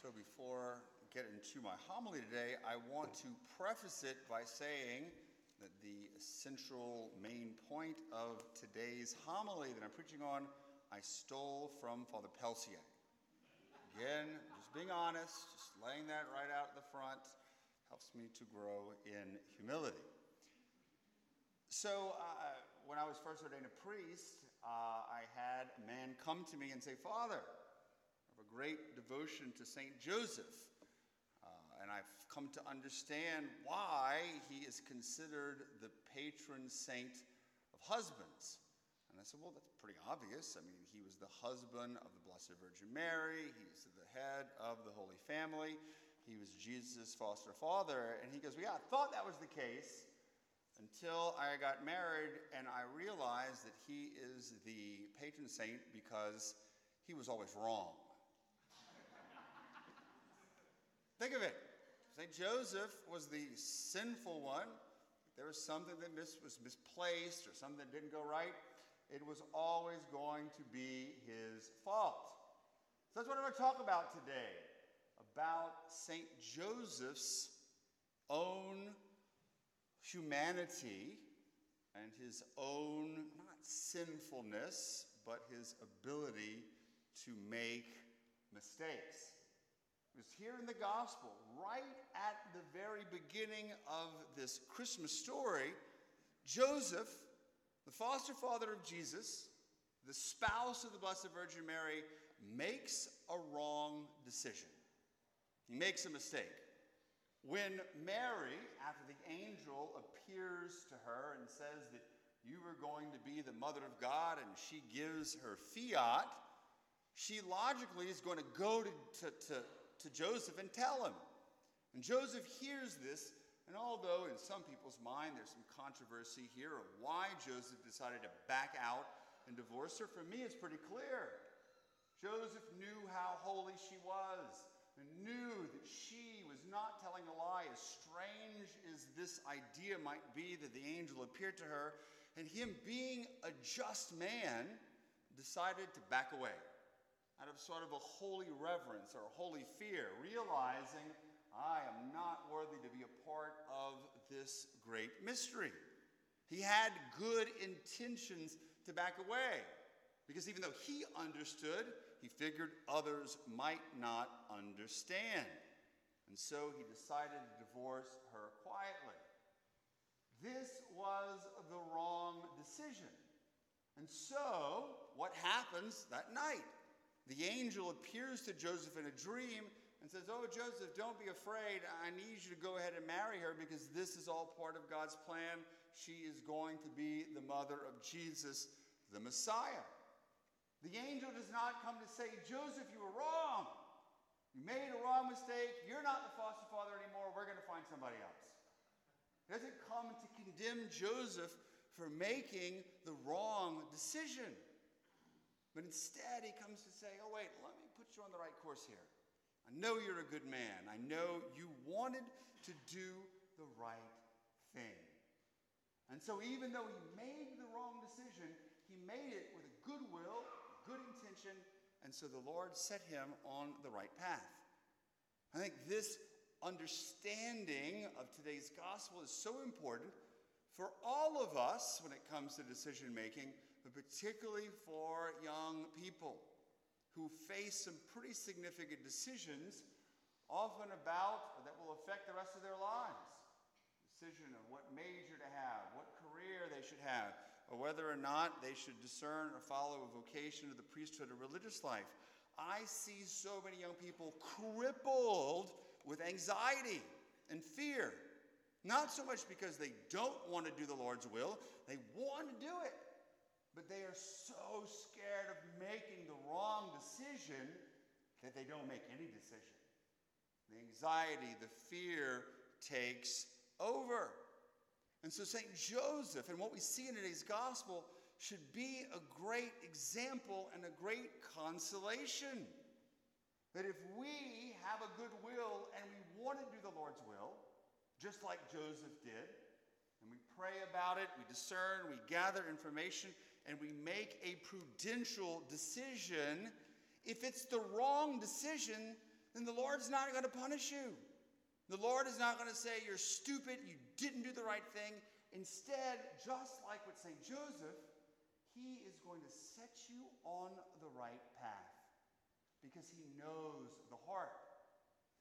So before I get into my homily today, I want to preface it by saying that the central main point of today's homily that I'm preaching on, I stole from Father Pelsier. Again, just being honest, just laying that right out in the front helps me to grow in humility. So, uh, when I was first ordained a priest, uh, I had a man come to me and say, Father, great devotion to St. Joseph. Uh, and I've come to understand why he is considered the patron saint of husbands. And I said, well, that's pretty obvious. I mean, he was the husband of the Blessed Virgin Mary, he's the head of the Holy Family, he was Jesus' foster father. And he goes, well, yeah, I thought that was the case until I got married and I realized that he is the patron saint because he was always wrong. Think of it. St. Joseph was the sinful one. If there was something that mis- was misplaced or something that didn't go right, it was always going to be his fault. So that's what I'm going to talk about today about St. Joseph's own humanity and his own, not sinfulness, but his ability to make mistakes. It was here in the gospel, right at the very beginning of this Christmas story. Joseph, the foster father of Jesus, the spouse of the Blessed Virgin Mary, makes a wrong decision. He makes a mistake. When Mary, after the angel appears to her and says that you are going to be the mother of God, and she gives her fiat, she logically is going to go to, to, to to Joseph and tell him. And Joseph hears this, and although in some people's mind there's some controversy here of why Joseph decided to back out and divorce her, for me it's pretty clear. Joseph knew how holy she was and knew that she was not telling a lie, as strange as this idea might be that the angel appeared to her. And him being a just man decided to back away out of sort of a holy reverence or holy fear, realizing I am not worthy to be a part of this great mystery. He had good intentions to back away because even though he understood, he figured others might not understand. And so he decided to divorce her quietly. This was the wrong decision. And so, what happens that night? The angel appears to Joseph in a dream and says, Oh, Joseph, don't be afraid. I need you to go ahead and marry her because this is all part of God's plan. She is going to be the mother of Jesus, the Messiah. The angel does not come to say, Joseph, you were wrong. You made a wrong mistake. You're not the foster father anymore. We're going to find somebody else. He doesn't come to condemn Joseph for making the wrong decision. But instead, he comes to say, Oh, wait, let me put you on the right course here. I know you're a good man. I know you wanted to do the right thing. And so, even though he made the wrong decision, he made it with a good will, good intention, and so the Lord set him on the right path. I think this understanding of today's gospel is so important for all of us when it comes to decision making but particularly for young people who face some pretty significant decisions, often about that will affect the rest of their lives. Decision of what major to have, what career they should have, or whether or not they should discern or follow a vocation to the priesthood or religious life. I see so many young people crippled with anxiety and fear. Not so much because they don't want to do the Lord's will, they want to do it but they are so scared of making the wrong decision that they don't make any decision. The anxiety, the fear takes over. And so, St. Joseph, and what we see in today's gospel, should be a great example and a great consolation. That if we have a good will and we want to do the Lord's will, just like Joseph did, and we pray about it, we discern, we gather information, and we make a prudential decision, if it's the wrong decision, then the Lord's not going to punish you. The Lord is not going to say, You're stupid, you didn't do the right thing. Instead, just like with St. Joseph, he is going to set you on the right path because he knows the heart.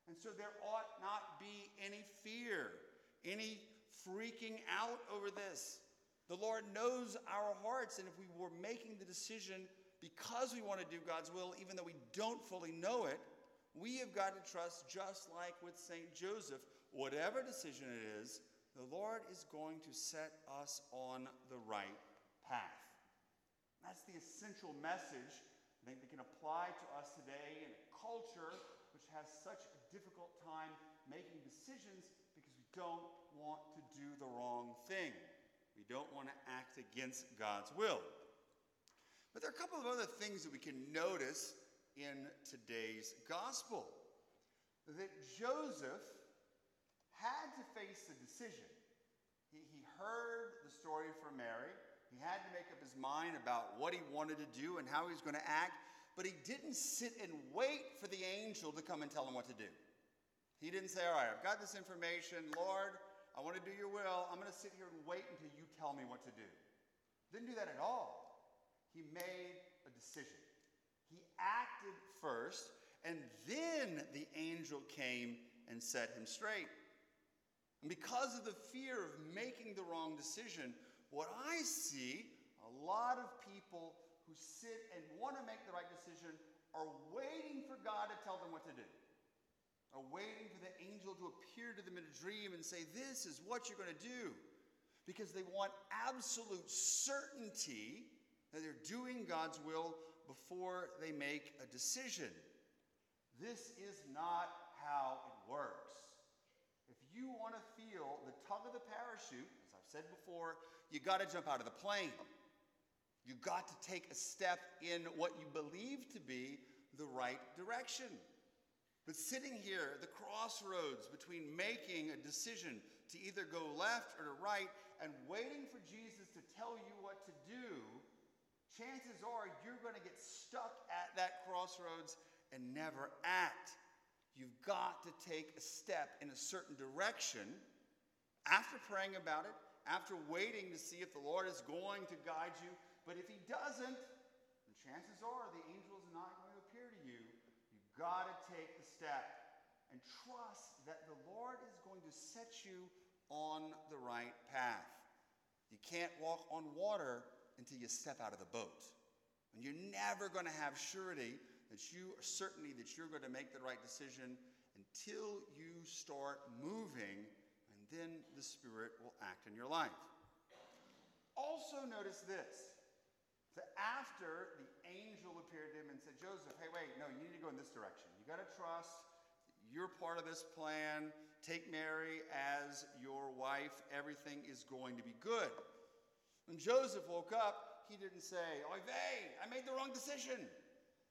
And so there ought not be any fear, any freaking out over this. The Lord knows our hearts, and if we were making the decision because we want to do God's will, even though we don't fully know it, we have got to trust, just like with St. Joseph, whatever decision it is, the Lord is going to set us on the right path. That's the essential message I think that can apply to us today in a culture which has such a difficult time making decisions because we don't want to do the wrong thing. We don't want to act against God's will. But there are a couple of other things that we can notice in today's gospel. That Joseph had to face a decision. He, he heard the story from Mary. He had to make up his mind about what he wanted to do and how he was going to act, but he didn't sit and wait for the angel to come and tell him what to do. He didn't say, All right, I've got this information. Lord, I want to do your will. I'm going to sit here and wait until you tell me what to do. Didn't do that at all. He made a decision. He acted first, and then the angel came and set him straight. And because of the fear of making the wrong decision, what I see a lot of people who sit and want to make the right decision are waiting for God to tell them what to do. Are waiting for the angel to appear to them in a dream and say, This is what you're going to do. Because they want absolute certainty that they're doing God's will before they make a decision. This is not how it works. If you want to feel the tug of the parachute, as I've said before, you got to jump out of the plane. You got to take a step in what you believe to be the right direction. But sitting here at the crossroads between making a decision to either go left or to right and waiting for Jesus to tell you what to do, chances are you're going to get stuck at that crossroads and never act. You've got to take a step in a certain direction after praying about it, after waiting to see if the Lord is going to guide you. But if He doesn't, then chances are the angel is not going to appear to you. You've got to take the step and trust that the Lord is going to set you on the right path. You can't walk on water until you step out of the boat. And you're never going to have surety that you are certainty that you're going to make the right decision until you start moving, and then the Spirit will act in your life. Also, notice this so after the angel appeared to him and said, Joseph, hey, wait, no, you need to go in this direction. You got to trust you're part of this plan. Take Mary as your wife. Everything is going to be good. When Joseph woke up, he didn't say, Oy vey, I made the wrong decision,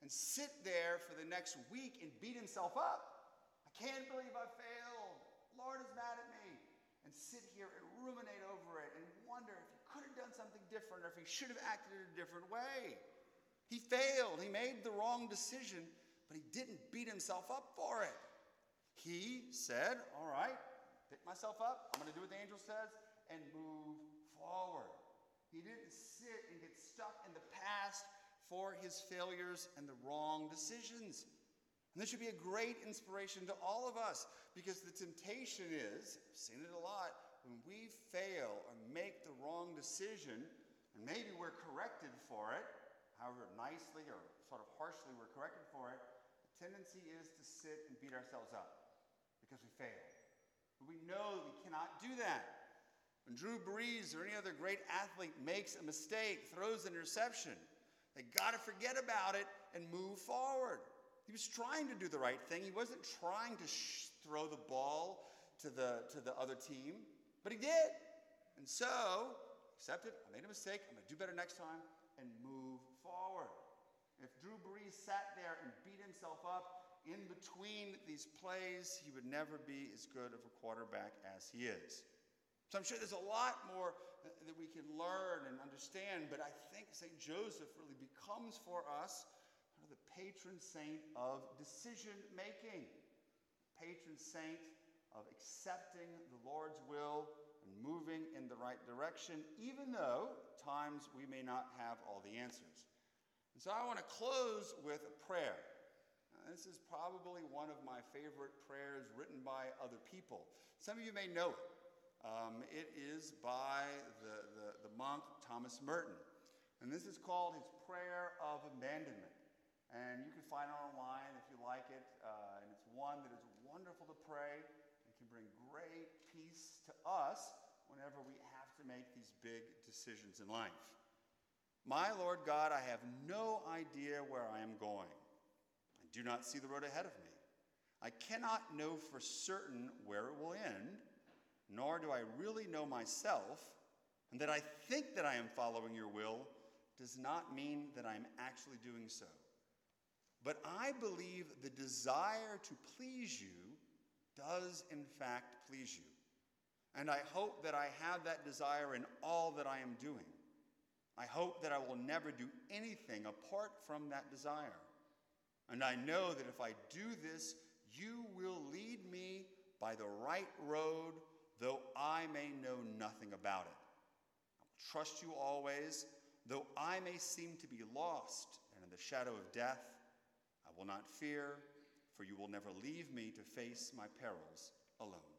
and sit there for the next week and beat himself up. I can't believe I failed. Lord is mad at me. And sit here and ruminate over it and wonder if he could have done something different or if he should have acted in a different way. He failed. He made the wrong decision, but he didn't beat himself up for it. He said, All right, pick myself up. I'm going to do what the angel says and move forward. He didn't sit and get stuck in the past for his failures and the wrong decisions. And this should be a great inspiration to all of us because the temptation is, I've seen it a lot, when we fail or make the wrong decision, and maybe we're corrected for it, however nicely or sort of harshly we're corrected for it, the tendency is to sit and beat ourselves up because we failed. But we know that we cannot do that. When Drew Brees or any other great athlete makes a mistake, throws an interception, they got to forget about it and move forward. He was trying to do the right thing. He wasn't trying to sh- throw the ball to the, to the other team, but he did. And so, accept it. I made a mistake. I'm going to do better next time and move forward. If Drew Brees sat there and beat himself up in between these plays, he would never be as good of a quarterback as he is. So I'm sure there's a lot more that we can learn and understand, but I think St. Joseph really becomes for us the patron saint of decision making, patron saint of accepting the Lord's will and moving in the right direction, even though times we may not have all the answers. And so I want to close with a prayer. Now, this is probably one of my favorite prayers written by other people. Some of you may know it. Um, it is by the, the, the monk Thomas Merton. And this is called his Prayer of Abandonment. And you can find it online if you like it. Uh, and it's one that is wonderful to pray and can bring great peace to us whenever we have to make these big decisions in life. My Lord God, I have no idea where I am going. I do not see the road ahead of me. I cannot know for certain where it will end, nor do I really know myself, and that I think that I am following your will does not mean that I'm actually doing so. But I believe the desire to please you does, in fact, please you. And I hope that I have that desire in all that I am doing. I hope that I will never do anything apart from that desire. And I know that if I do this, you will lead me by the right road, though I may know nothing about it. I will trust you always Though I may seem to be lost and in the shadow of death, I will not fear, for you will never leave me to face my perils alone.